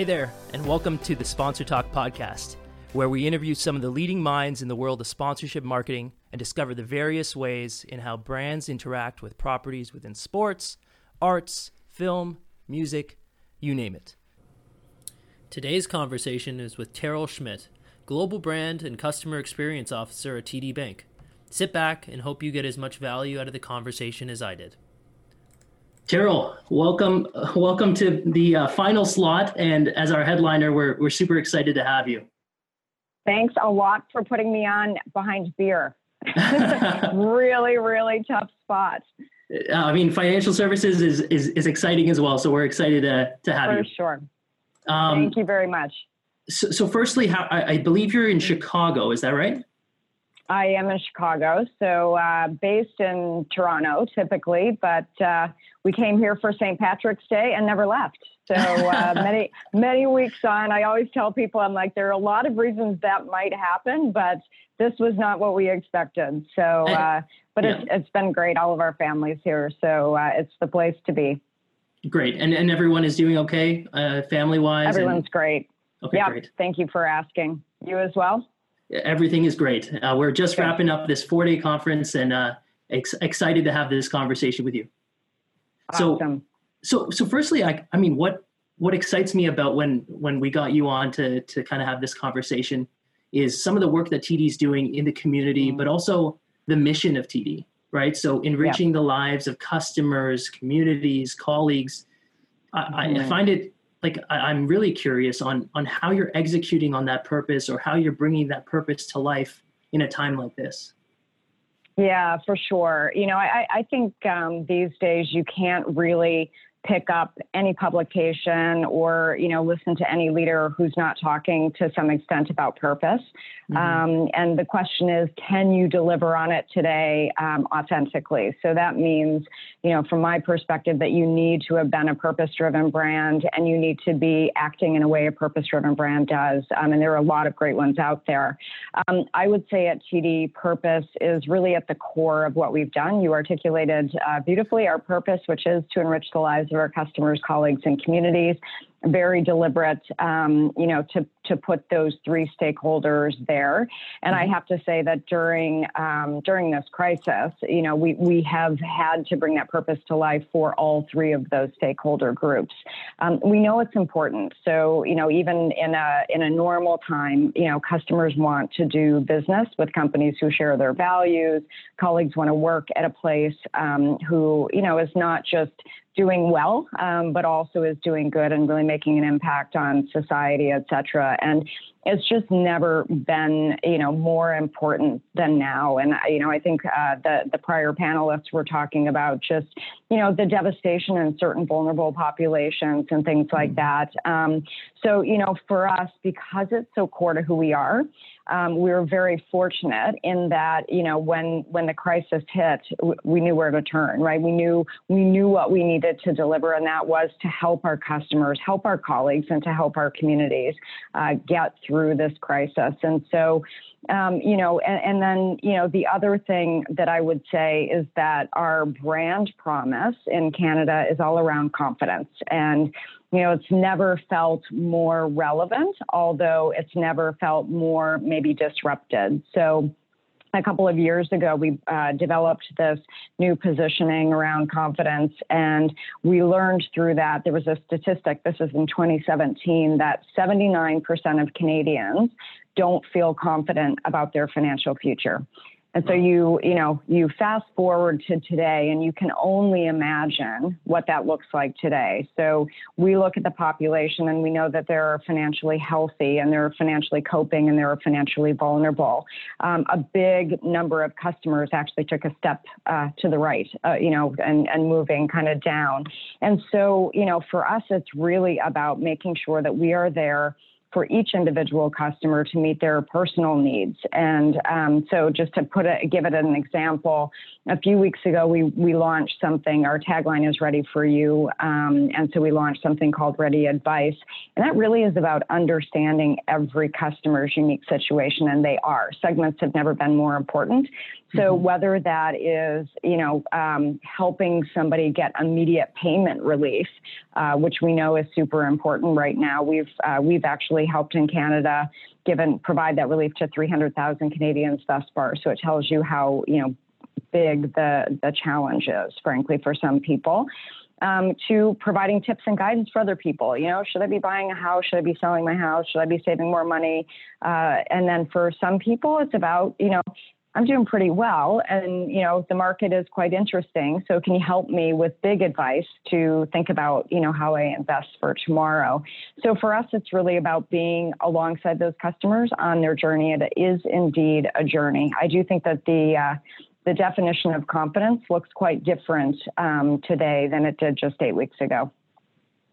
Hey there, and welcome to the Sponsor Talk podcast, where we interview some of the leading minds in the world of sponsorship marketing and discover the various ways in how brands interact with properties within sports, arts, film, music, you name it. Today's conversation is with Terrell Schmidt, Global Brand and Customer Experience Officer at TD Bank. Sit back and hope you get as much value out of the conversation as I did. Terrell, welcome, welcome to the uh, final slot, and as our headliner, we're we're super excited to have you. Thanks a lot for putting me on behind beer. really, really tough spot. Uh, I mean, financial services is, is is exciting as well, so we're excited to to have for you. For sure. Um, Thank you very much. So, so firstly, how, I, I, believe you're in Chicago. Is that right? I am in Chicago, so uh, based in Toronto typically, but uh, we came here for St. Patrick's Day and never left. So uh, many many weeks on, I always tell people I'm like there are a lot of reasons that might happen, but this was not what we expected. So, uh, but yeah. it's it's been great. All of our families here, so uh, it's the place to be. Great, and and everyone is doing okay, uh, family wise. Everyone's and... great. Okay, yep. great. Thank you for asking. You as well. Everything is great. Uh, we're just okay. wrapping up this four day conference and uh, ex- excited to have this conversation with you. Awesome. So, so, so firstly, I, I mean, what, what excites me about when, when we got you on to, to kind of have this conversation is some of the work that TD is doing in the community, mm. but also the mission of TD, right? So enriching yep. the lives of customers, communities, colleagues. I, mm. I mm-hmm. find it like I, am really curious on on how you're executing on that purpose or how you're bringing that purpose to life in a time like this. Yeah, for sure. You know, I, I think um, these days you can't really pick up any publication or you know listen to any leader who's not talking to some extent about purpose. Mm-hmm. um, and the question is can you deliver on it today um, authentically? So that means you know from my perspective that you need to have been a purpose driven brand and you need to be acting in a way a purpose driven brand does. Um, and there are a lot of great ones out there. Um, i would say at td purpose is really at the core of what we've done. You articulated uh, beautifully our purpose which is to enrich the lives of our customers, colleagues, and communities very deliberate, um, you know, to to put those three stakeholders there. And mm-hmm. I have to say that during um, during this crisis, you know, we we have had to bring that purpose to life for all three of those stakeholder groups. Um, we know it's important. So you know, even in a in a normal time, you know, customers want to do business with companies who share their values. Colleagues want to work at a place um, who you know is not just doing well, um, but also is doing good and really making an impact on society, et cetera. And it's just never been, you know, more important than now. And you know, I think uh, the the prior panelists were talking about just, you know, the devastation in certain vulnerable populations and things like mm-hmm. that. Um, so, you know, for us, because it's so core to who we are, um, we were very fortunate in that, you know, when when the crisis hit, we knew where to turn. Right? We knew we knew what we needed to deliver, and that was to help our customers, help our colleagues, and to help our communities uh, get through this crisis. And so, um, you know, and, and, then, you know, the other thing that I would say is that our brand promise in Canada is all around confidence. And, you know, it's never felt more relevant, although it's never felt more maybe disrupted. So, a couple of years ago, we uh, developed this new positioning around confidence. And we learned through that there was a statistic, this is in 2017, that 79% of Canadians don't feel confident about their financial future. And so you, you know, you fast forward to today and you can only imagine what that looks like today. So we look at the population and we know that they're financially healthy and they're financially coping and they're financially vulnerable. Um, a big number of customers actually took a step uh, to the right, uh, you know, and, and moving kind of down. And so, you know, for us, it's really about making sure that we are there for each individual customer to meet their personal needs. And um, so, just to put it, give it an example, a few weeks ago we we launched something. Our tagline is "Ready for You," um, and so we launched something called Ready Advice, and that really is about understanding every customer's unique situation, and they are segments have never been more important. So mm-hmm. whether that is, you know, um, helping somebody get immediate payment relief, uh, which we know is super important right now, we've uh, we've actually helped in Canada given provide that relief to 300,000 Canadians thus far. So it tells you how you know big the the challenge is, frankly, for some people. Um, to providing tips and guidance for other people. You know, should I be buying a house? Should I be selling my house? Should I be saving more money? Uh, and then for some people, it's about, you know, I'm doing pretty well and you know the market is quite interesting so can you help me with big advice to think about you know how I invest for tomorrow? So for us it's really about being alongside those customers on their journey. It is indeed a journey. I do think that the uh, the definition of confidence looks quite different um, today than it did just eight weeks ago.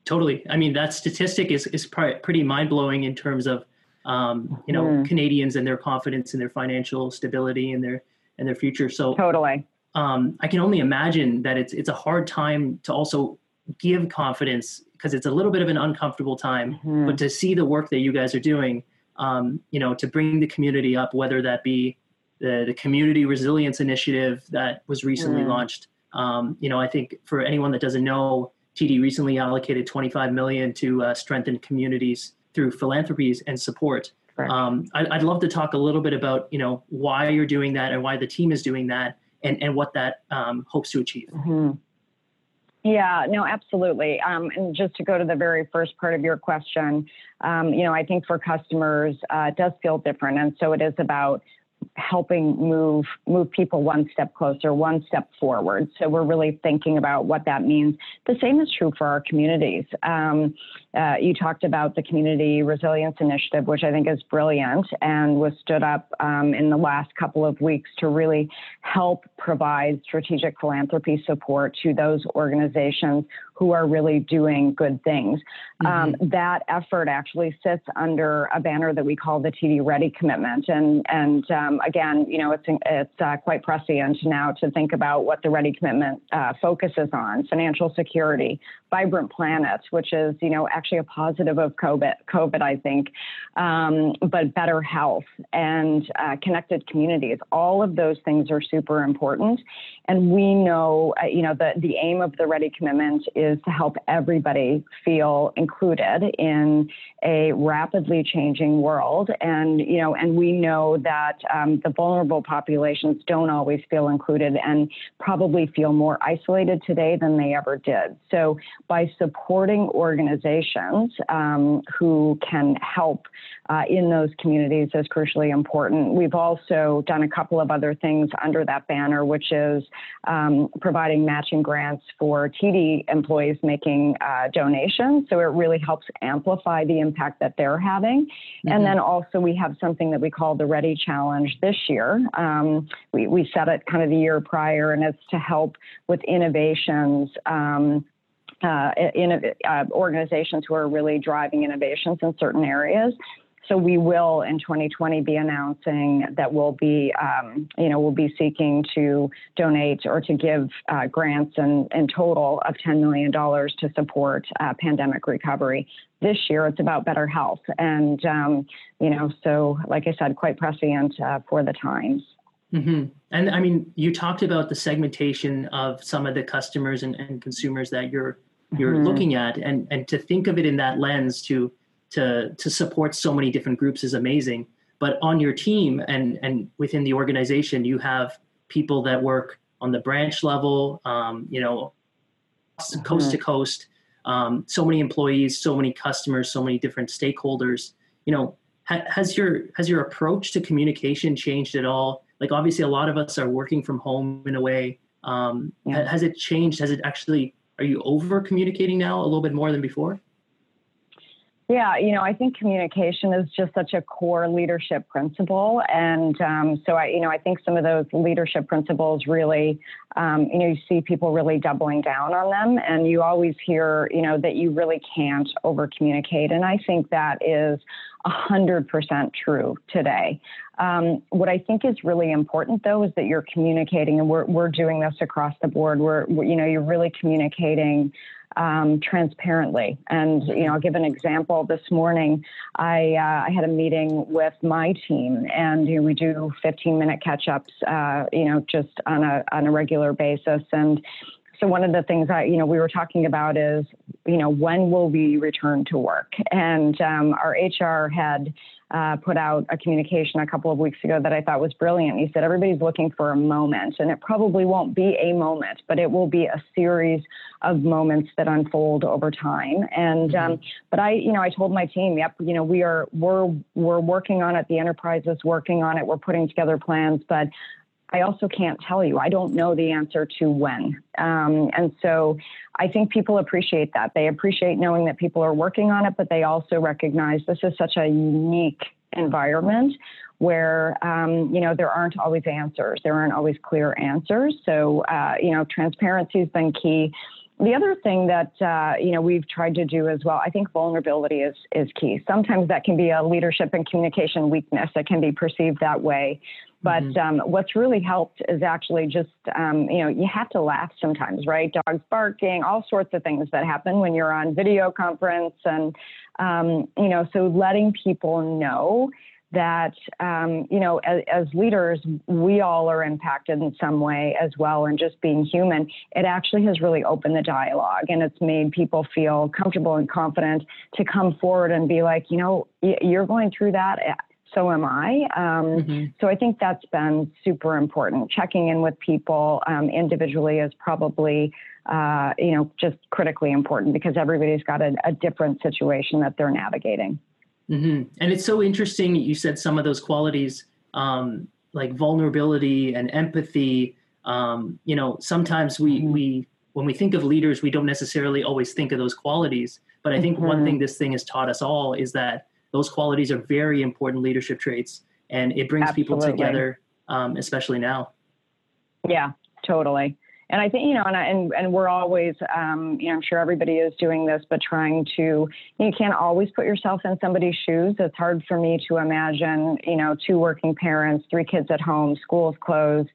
Totally. I mean that statistic is is pretty mind-blowing in terms of um, you know, mm. Canadians and their confidence in their financial stability and their and their future. So totally, um, I can only imagine that it's it's a hard time to also give confidence because it's a little bit of an uncomfortable time. Mm-hmm. But to see the work that you guys are doing, um, you know, to bring the community up, whether that be the the community resilience initiative that was recently mm. launched. Um, you know, I think for anyone that doesn't know, TD recently allocated 25 million to uh, strengthen communities through philanthropies and support. Right. Um, I, would love to talk a little bit about you know why you're doing that and why the team is doing that and and what that um, hopes to achieve. Mm-hmm. Yeah, no, absolutely. Um, and just to go to the very first part of your question, um, you know, I think for customers, uh, it does feel different, and so it is about helping move move people one step closer, one step forward. So we're really thinking about what that means. The same is true for our communities. Um, uh, you talked about the Community Resilience Initiative, which I think is brilliant and was stood up um, in the last couple of weeks to really help provide strategic philanthropy support to those organizations who are really doing good things. Um, mm-hmm. Um, that effort actually sits under a banner that we call the TD Ready Commitment, and and um, again, you know, it's it's uh, quite prescient now to think about what the Ready Commitment uh, focuses on: financial security, vibrant planet, which is you know actually a positive of COVID, COVID I think, um, but better health and uh, connected communities. All of those things are super important, and we know uh, you know the the aim of the Ready Commitment is to help everybody feel included in a rapidly changing world. And, you know, and we know that um, the vulnerable populations don't always feel included and probably feel more isolated today than they ever did. So by supporting organizations um, who can help uh, in those communities is crucially important. We've also done a couple of other things under that banner, which is um, providing matching grants for TD employees making uh, donations. So it really helps amplify the impact that they're having. Mm-hmm. And then also we have something that we call the Ready Challenge this year. Um, we, we set it kind of the year prior, and it's to help with innovations. Um, uh, in, uh, organizations who are really driving innovations in certain areas. So we will in 2020 be announcing that we'll be, um, you know, we'll be seeking to donate or to give uh, grants in, in total of $10 million to support uh, pandemic recovery. This year, it's about better health, and um, you know, so like I said, quite prescient uh, for the times. Mm-hmm. And I mean, you talked about the segmentation of some of the customers and, and consumers that you're you're mm-hmm. looking at, and and to think of it in that lens to to to support so many different groups is amazing but on your team and and within the organization you have people that work on the branch level um, you know mm-hmm. coast to coast um, so many employees so many customers so many different stakeholders you know ha- has your has your approach to communication changed at all like obviously a lot of us are working from home in a way um, yeah. ha- has it changed has it actually are you over communicating now a little bit more than before? Yeah, you know, I think communication is just such a core leadership principle, and um, so I, you know, I think some of those leadership principles really, um, you know, you see people really doubling down on them, and you always hear, you know, that you really can't over communicate, and I think that is 100% true today. Um, what I think is really important, though, is that you're communicating, and we're, we're doing this across the board. We're, we're you know, you're really communicating um, transparently. And you know, I'll give an example. This morning, I uh, I had a meeting with my team, and you know, we do 15 minute catch ups, uh, you know, just on a on a regular basis. And so one of the things that you know we were talking about is you know when will we return to work? And um, our HR had uh, put out a communication a couple of weeks ago that I thought was brilliant. He said everybody's looking for a moment, and it probably won't be a moment, but it will be a series of moments that unfold over time. And mm-hmm. um, but I, you know, I told my team, yep, you know, we are we're we're working on it. The enterprise is working on it. We're putting together plans, but I also can't tell you. I don't know the answer to when. Um, and so I think people appreciate that. They appreciate knowing that people are working on it, but they also recognize this is such a unique environment where um, you know there aren't always answers there aren't always clear answers so uh, you know transparency has been key the other thing that uh, you know we've tried to do as well, I think vulnerability is is key. Sometimes that can be a leadership and communication weakness. It can be perceived that way. But mm-hmm. um, what's really helped is actually just um, you know you have to laugh sometimes, right? Dogs barking, all sorts of things that happen when you're on video conference, and um, you know so letting people know that um, you know as, as, leaders we all are impacted in some way as well and just being human it actually has really opened the dialogue and it's made people feel comfortable and confident to come forward and be like you know you're going through that eh, so am I. Um, mm-hmm. So I think that's been super important. Checking in with people um, individually is probably, uh, you know, just critically important because everybody's got a, a different situation that they're navigating. Mm-hmm. And it's so interesting. You said some of those qualities, um, like vulnerability and empathy. Um, you know, sometimes we mm-hmm. we when we think of leaders, we don't necessarily always think of those qualities. But I think mm-hmm. one thing this thing has taught us all is that those qualities are very important leadership traits, and it brings Absolutely. people together, um, especially now. Yeah, totally and I think you know, and I, and and we're always, um, you know, I'm sure everybody is doing this, but trying to, you can't always put yourself in somebody's shoes. It's hard for me to imagine, you know, two working parents, three kids at home, schools closed,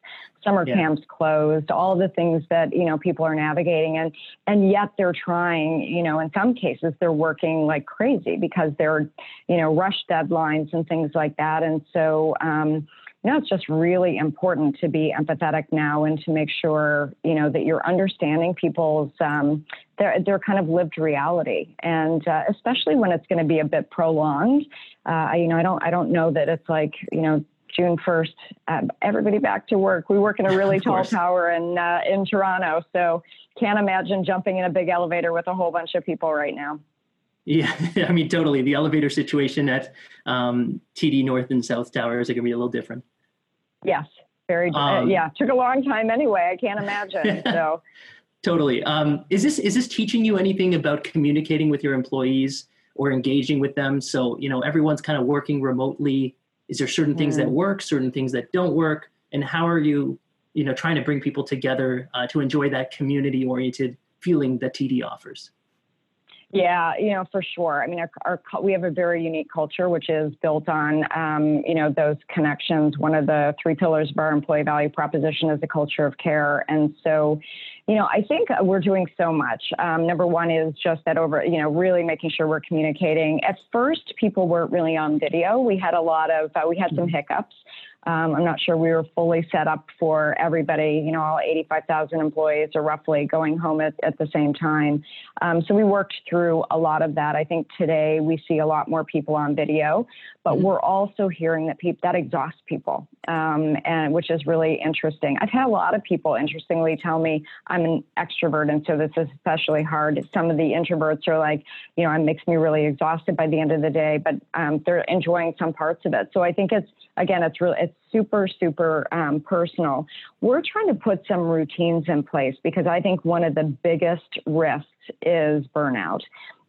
summer yeah. camps closed, all the things that you know people are navigating, and and yet they're trying. You know, in some cases they're working like crazy because they're, you know, rush deadlines and things like that, and so. Um, you know, it's just really important to be empathetic now and to make sure, you know, that you're understanding people's um, their their kind of lived reality, and uh, especially when it's going to be a bit prolonged. Uh, you know, I don't I don't know that it's like you know June 1st, uh, everybody back to work. We work in a really tall tower in uh, in Toronto, so can't imagine jumping in a big elevator with a whole bunch of people right now. Yeah, I mean, totally. The elevator situation at um, TD North and South Towers are going to be a little different. Yes, very. Uh, um, uh, yeah, took a long time anyway. I can't imagine. so. Totally. Um, is this is this teaching you anything about communicating with your employees or engaging with them? So you know everyone's kind of working remotely. Is there certain things mm. that work, certain things that don't work, and how are you, you know, trying to bring people together uh, to enjoy that community-oriented feeling that TD offers? Yeah, you know, for sure. I mean, our, our, we have a very unique culture, which is built on, um, you know, those connections. One of the three pillars of our employee value proposition is the culture of care. And so, you know, I think we're doing so much. Um, number one is just that over, you know, really making sure we're communicating. At first, people weren't really on video. We had a lot of, uh, we had some mm-hmm. hiccups. Um, I'm not sure we were fully set up for everybody, you know, all 85,000 employees are roughly going home at, at the same time. Um, so we worked through a lot of that. I think today we see a lot more people on video, but mm-hmm. we're also hearing that people that exhausts people, um, and which is really interesting. I've had a lot of people, interestingly, tell me I'm an extrovert, and so this is especially hard. Some of the introverts are like, you know, it makes me really exhausted by the end of the day, but um, they're enjoying some parts of it. So I think it's again, it's really it's super super um, personal. We're trying to put some routines in place because I think one of the biggest risks is burnout.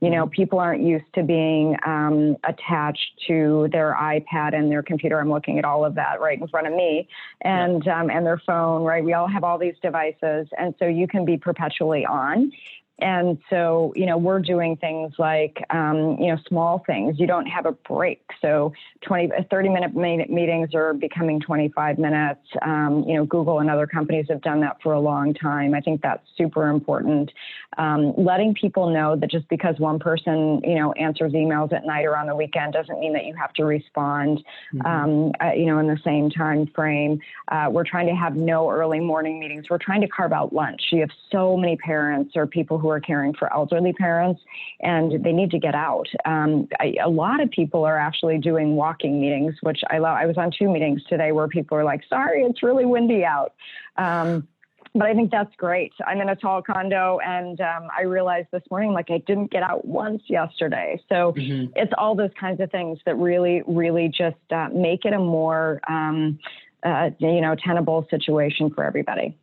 You know, mm-hmm. people aren't used to being um, attached to their iPad and their computer. I'm looking at all of that right in front of me, and um, and their phone. Right, we all have all these devices, and so you can be perpetually on. And so, you know, we're doing things like, um, you know, small things. You don't have a break. So 20, 30 minute meetings are becoming 25 minutes. Um, you know, Google and other companies have done that for a long time. I think that's super important. Um, letting people know that just because one person, you know, answers emails at night or on the weekend doesn't mean that you have to respond, mm-hmm. Um, uh, you know, in the same time frame. Uh, we're trying to have no early morning meetings. We're trying to carve out lunch. You have so many parents or people who are caring for elderly parents, and they need to get out. Um, I, a lot of people are actually doing walking meetings, which I love. I was on two meetings today where people are like, "Sorry, it's really windy out." Um, but I think that's great. I'm in a tall condo, and um, I realized this morning, like I didn't get out once yesterday. So mm-hmm. it's all those kinds of things that really, really just uh, make it a more, um, uh, you know, tenable situation for everybody.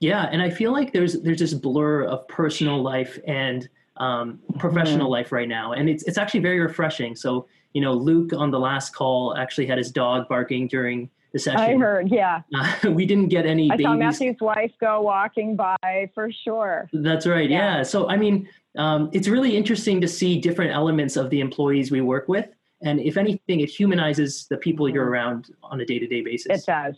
Yeah, and I feel like there's there's this blur of personal life and um, professional mm-hmm. life right now, and it's it's actually very refreshing. So you know, Luke on the last call actually had his dog barking during the session. I heard, yeah. Uh, we didn't get any. I babies. saw Matthew's wife go walking by for sure. That's right. Yeah. yeah. So I mean, um, it's really interesting to see different elements of the employees we work with, and if anything, it humanizes the people you're mm-hmm. around on a day to day basis. It does.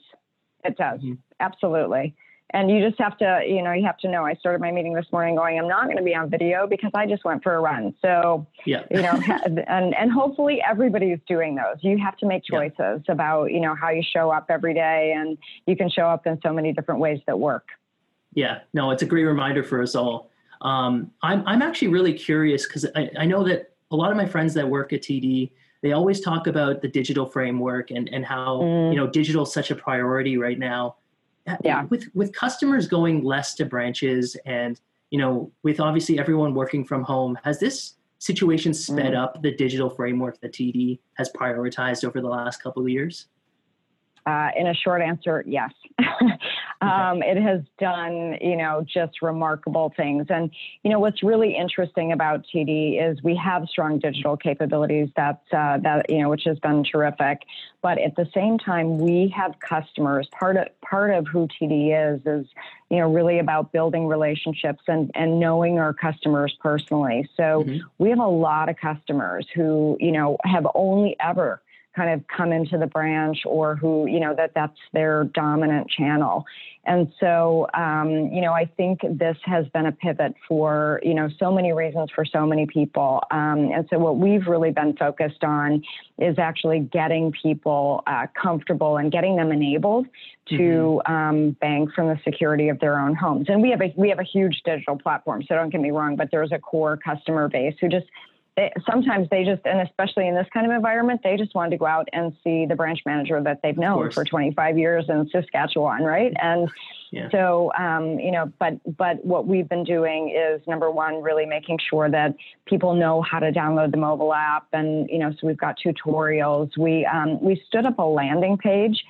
It does. Mm-hmm. Absolutely and you just have to you know you have to know. I started my meeting this morning going i'm not going to be on video because i just went for a run. So yeah. you know and and hopefully everybody's doing those. You have to make choices yeah. about you know how you show up every day and you can show up in so many different ways that work. Yeah. No it's a great reminder for us all. Um, I'm, I'm actually really curious because I, I know that a lot of my friends that work at td they always talk about the digital framework and, and how mm. you know digital is such a priority right now yeah. with with customers going less to branches and you know with obviously everyone working from home has this situation sped mm. up the digital framework that td has prioritized over the last couple of years uh, in a short answer, yes. um. It has done, you know, just remarkable things. And, you know, what's really interesting about TD is we have strong digital capabilities that's, uh, that, you know, which has been terrific. But at the same time, we have customers. Part of, part of who TD is, is, you know, really about building relationships and, and knowing our customers personally. So mm-hmm. we have a lot of customers who, you know, have only ever kind of come into the branch or who, you know, that that's their dominant channel. And so, um, you know, I think this has been a pivot for, you know, so many reasons for so many people. Um, and so, what we've really been focused on is actually getting people uh, comfortable and getting them enabled to mm-hmm. um, bank from the security of their own homes. And we have a we have a huge digital platform, so don't get me wrong, but there's a core customer base who just they, sometimes they just, and especially in this kind of environment, they just wanted to go out and see the branch manager that they've known for 25 years in Saskatchewan, right? And yeah. so, um, you know, but but what we've been doing is number one, really making sure that people know how to download the mobile app, and you know, so we've got tutorials. We um, we stood up a landing page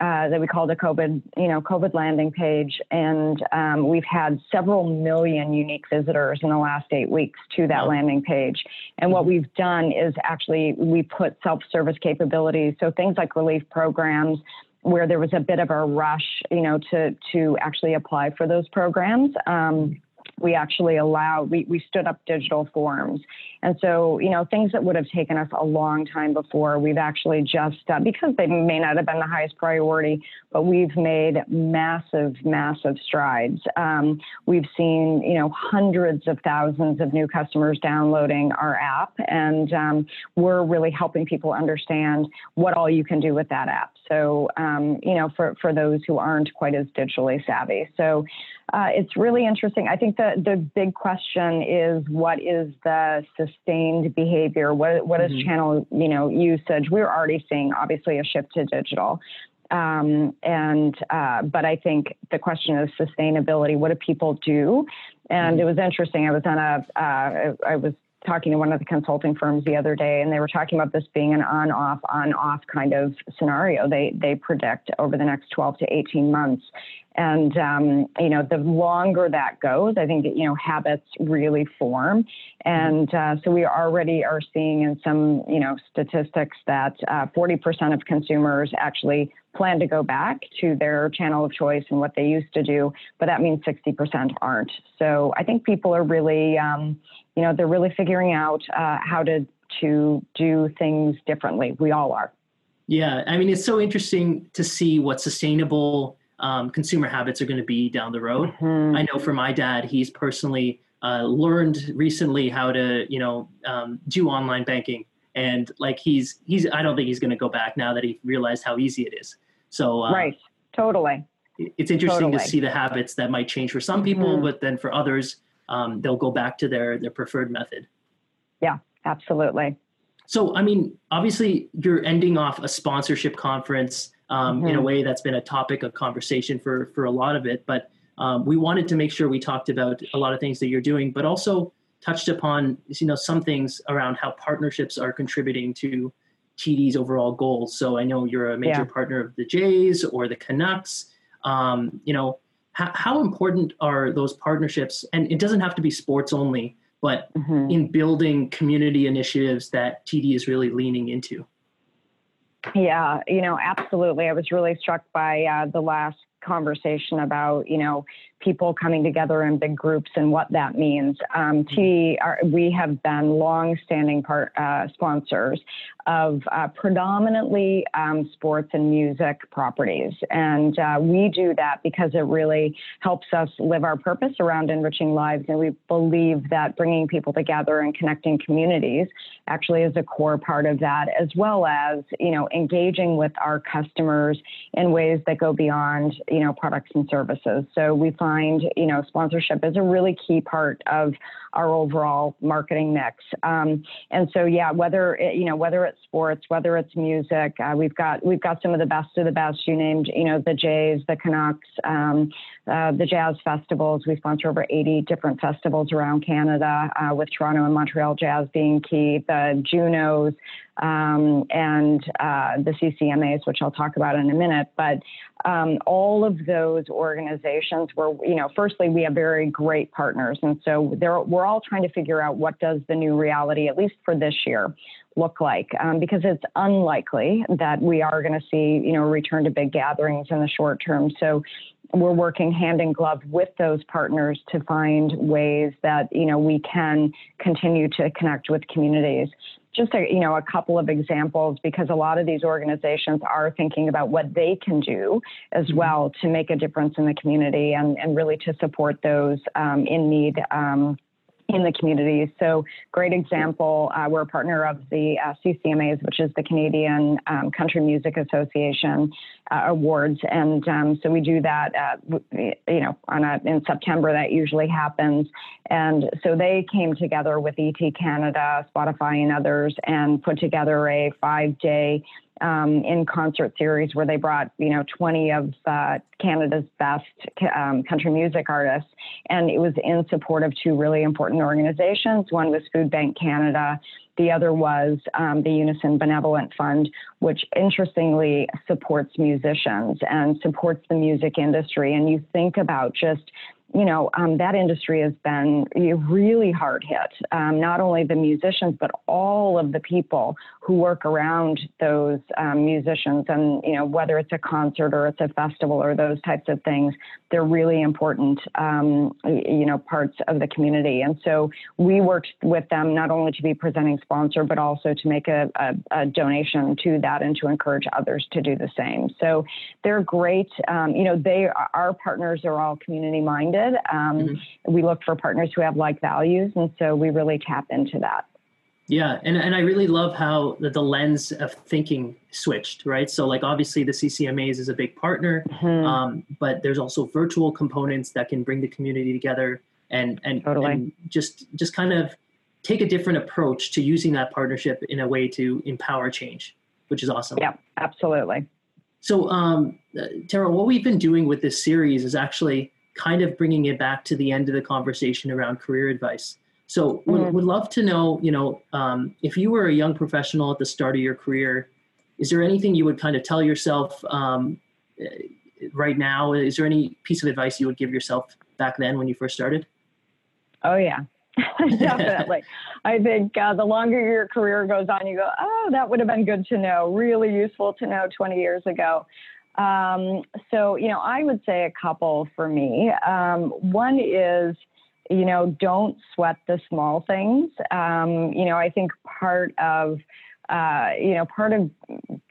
uh, that we called a COVID, you know, COVID landing page, and um, we've had several million unique visitors in the last eight weeks to that wow. landing page. And what mm-hmm. we've done is actually we put self-service capabilities, so things like relief programs, where there was a bit of a rush, you know, to to actually apply for those programs. Um, we actually allow we, we stood up digital forms and so you know things that would have taken us a long time before we've actually just uh, because they may not have been the highest priority but we've made massive massive strides. Um, we've seen you know hundreds of thousands of new customers downloading our app and um, we're really helping people understand what all you can do with that app. So um, you know for, for those who aren't quite as digitally savvy. So uh, it's really interesting. I think the, the big question is what is the sustained behavior? What, what is mm-hmm. channel you know usage? We're already seeing obviously a shift to digital. Um, and uh, but I think the question is sustainability. What do people do? And mm-hmm. it was interesting. I was on a uh, I was talking to one of the consulting firms the other day, and they were talking about this being an on-off, on-off kind of scenario. They they predict over the next 12 to 18 months, And, um, you know, the longer that goes, I think, you know, habits really form. And uh, so we already are seeing in some, you know, statistics that uh, 40% of consumers actually plan to go back to their channel of choice and what they used to do, but that means 60% aren't. So I think people are really, um, you know, they're really figuring out uh, how to to do things differently. We all are. Yeah, I mean, it's so interesting to see what sustainable um, consumer habits are going to be down the road. Mm-hmm. I know for my dad, he's personally uh, learned recently how to, you know, um, do online banking, and like he's he's I don't think he's going to go back now that he realized how easy it is. So uh, right, totally. It's interesting totally. to see the habits that might change for some people, mm-hmm. but then for others, um, they'll go back to their their preferred method. Yeah, absolutely. So, I mean, obviously, you're ending off a sponsorship conference um, mm-hmm. in a mm-hmm. way that's been a topic of conversation for for a lot of it. But um, we wanted to make sure we talked about a lot of things that you're doing, but also touched upon you know some things around how partnerships are contributing to TD's overall goals. So I know you're a major yeah. partner of the Jays or the Canucks. Um, you know, how, how important are those partnerships? And it doesn't have to be sports only but mm-hmm. in building community initiatives that TD is really leaning into. Yeah, you know, absolutely. I was really struck by uh, the last conversation about, you know, people coming together in big groups and what that means. Um, mm-hmm. TD, are, we have been long-standing part, uh, sponsors of uh, predominantly um, sports and music properties. And uh, we do that because it really helps us live our purpose around enriching lives. And we believe that bringing people together and connecting communities actually is a core part of that, as well as, you know, engaging with our customers in ways that go beyond, you know, products and services. So we find, you know, sponsorship is a really key part of our overall marketing mix. Um, and so, yeah, whether it, you know whether it's sports, whether it's music, uh, we've got we've got some of the best of the best. You named, you know, the Jays, the Canucks, um, uh, the jazz festivals. We sponsor over 80 different festivals around Canada, uh, with Toronto and Montreal Jazz being key. The Junos um, and uh, the CCMAs, which I'll talk about in a minute. But um, all of those organizations were, you know, firstly, we have very great partners. And so we're all trying to figure out what does the new reality, at least for this year, look like um, because it's unlikely that we are going to see you know return to big gatherings in the short term so we're working hand in glove with those partners to find ways that you know we can continue to connect with communities just a, you know a couple of examples because a lot of these organizations are thinking about what they can do as mm-hmm. well to make a difference in the community and, and really to support those um, in need um, in the community. So, great example. Uh, we're a partner of the uh, CCMAs, which is the Canadian um, Country Music Association uh, Awards, and um, so we do that. Uh, you know, on a, in September that usually happens, and so they came together with ET Canada, Spotify, and others, and put together a five-day um, in concert series where they brought you know 20 of uh, Canada's best um, country music artists, and it was in support of two really important organizations. One was Food Bank Canada. The other was um, the Unison Benevolent Fund, which interestingly supports musicians and supports the music industry. And you think about just you know, um, that industry has been really hard hit. Um, not only the musicians, but all of the people who work around those um, musicians. And, you know, whether it's a concert or it's a festival or those types of things, they're really important, um, you know, parts of the community. And so we worked with them not only to be presenting sponsor, but also to make a, a, a donation to that and to encourage others to do the same. So they're great. Um, you know, they, our partners are all community minded um, mm-hmm. We look for partners who have like values, and so we really tap into that. Yeah, and, and I really love how the, the lens of thinking switched, right? So, like, obviously, the CCMAs is a big partner, mm-hmm. um, but there's also virtual components that can bring the community together and and, totally. and just just kind of take a different approach to using that partnership in a way to empower change, which is awesome. Yeah, absolutely. So, um, uh, Tara, what we've been doing with this series is actually kind of bringing it back to the end of the conversation around career advice. So would, mm-hmm. would love to know, you know, um, if you were a young professional at the start of your career, is there anything you would kind of tell yourself um, right now? Is there any piece of advice you would give yourself back then when you first started? Oh yeah, definitely. I think uh, the longer your career goes on, you go, oh, that would have been good to know, really useful to know 20 years ago. Um, so, you know, I would say a couple for me. Um, one is, you know, don't sweat the small things. Um, you know, I think part of uh, you know, part of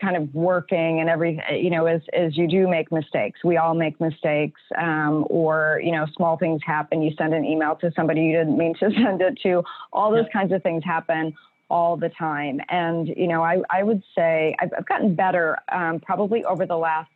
kind of working and everything, you know, is, is you do make mistakes. We all make mistakes, um, or, you know, small things happen. You send an email to somebody you didn't mean to send it to. All those yeah. kinds of things happen all the time. And, you know, I, I would say I've, I've gotten better um, probably over the last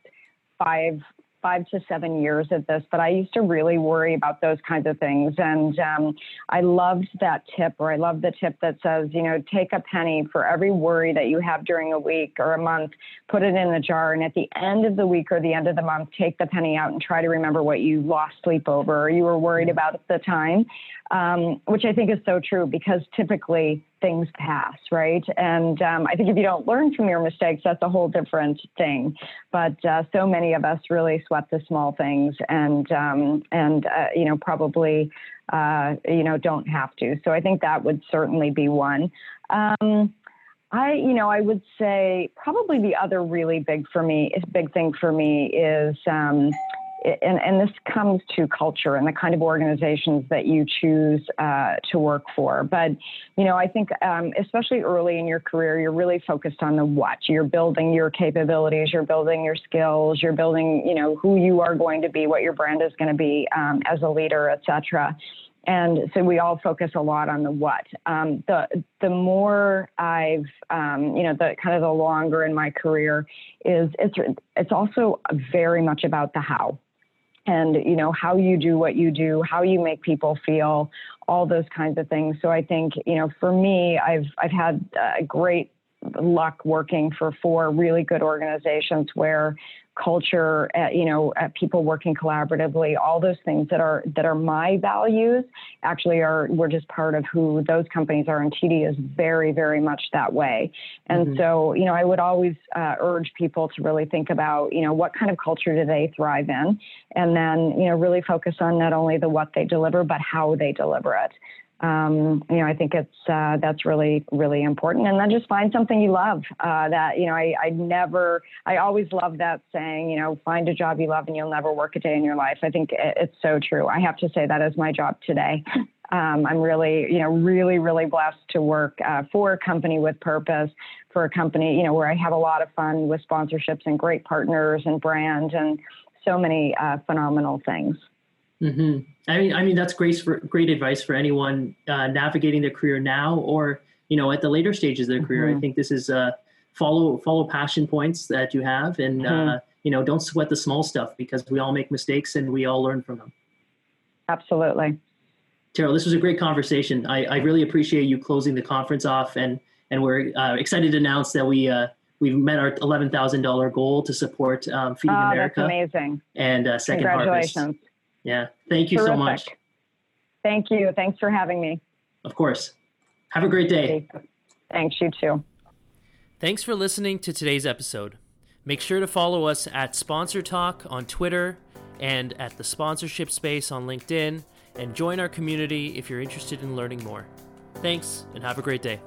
five five to seven years at this, but I used to really worry about those kinds of things. And um, I loved that tip, or I love the tip that says, you know, take a penny for every worry that you have during a week or a month, put it in the jar. And at the end of the week or the end of the month, take the penny out and try to remember what you lost sleep over or you were worried about at the time um, which I think is so true because typically things pass, right? And um, I think if you don't learn from your mistakes, that's a whole different thing. But uh, so many of us really sweat the small things, and um, and uh, you know probably uh, you know don't have to. So I think that would certainly be one. Um, I, you know, I would say probably the other really big for me, is big thing for me is um, and, and this comes to culture and the kind of organizations that you choose uh, to work for. But, you know, I think um, especially early in your career, you're really focused on the what. You're building your capabilities, you're building your skills, you're building, you know, who you are going to be, what your brand is going to be um, as a leader, et cetera. And so we all focus a lot on the what. Um, the the more I've, um, you know, the kind of the longer in my career is it's it's also very much about the how and you know how you do what you do how you make people feel all those kinds of things. So i think you know for me i've i've had a great luck working for four really good organizations where culture, uh, you know, uh, people working collaboratively, all those things that are that are my values actually are we're just part of who those companies are. And TD is very, very much that way. And mm-hmm. so, you know, I would always uh, urge people to really think about, you know, what kind of culture do they thrive in, and then, you know, really focus on not only the what they deliver, but how they deliver it um, you know, I think it's uh, that's really really important. And then just find something you love. Uh, that you know, I, I never, I always love that saying. You know, find a job you love, and you'll never work a day in your life. I think it's so true. I have to say that is my job today. Um, I'm really, you know, really, really blessed to work uh, for a company with purpose, for a company, you know, where I have a lot of fun with sponsorships and great partners and brand and so many uh, phenomenal things. Mm-hmm. I mean, I mean that's great for great advice for anyone uh, navigating their career now, or you know, at the later stages of their career. Mm-hmm. I think this is uh, follow follow passion points that you have, and uh, mm-hmm. uh, you know, don't sweat the small stuff because we all make mistakes and we all learn from them. Absolutely, Terrell. This was a great conversation. I, I really appreciate you closing the conference off, and and we're uh, excited to announce that we uh, we've met our eleven thousand dollar goal to support um, Feeding oh, America. That's amazing! And uh, Second Congratulations. Harvest. Yeah. Thank you Terrific. so much. Thank you. Thanks for having me. Of course. Have a great day. Thanks, you too. Thanks for listening to today's episode. Make sure to follow us at Sponsor Talk on Twitter and at the Sponsorship Space on LinkedIn, and join our community if you're interested in learning more. Thanks, and have a great day.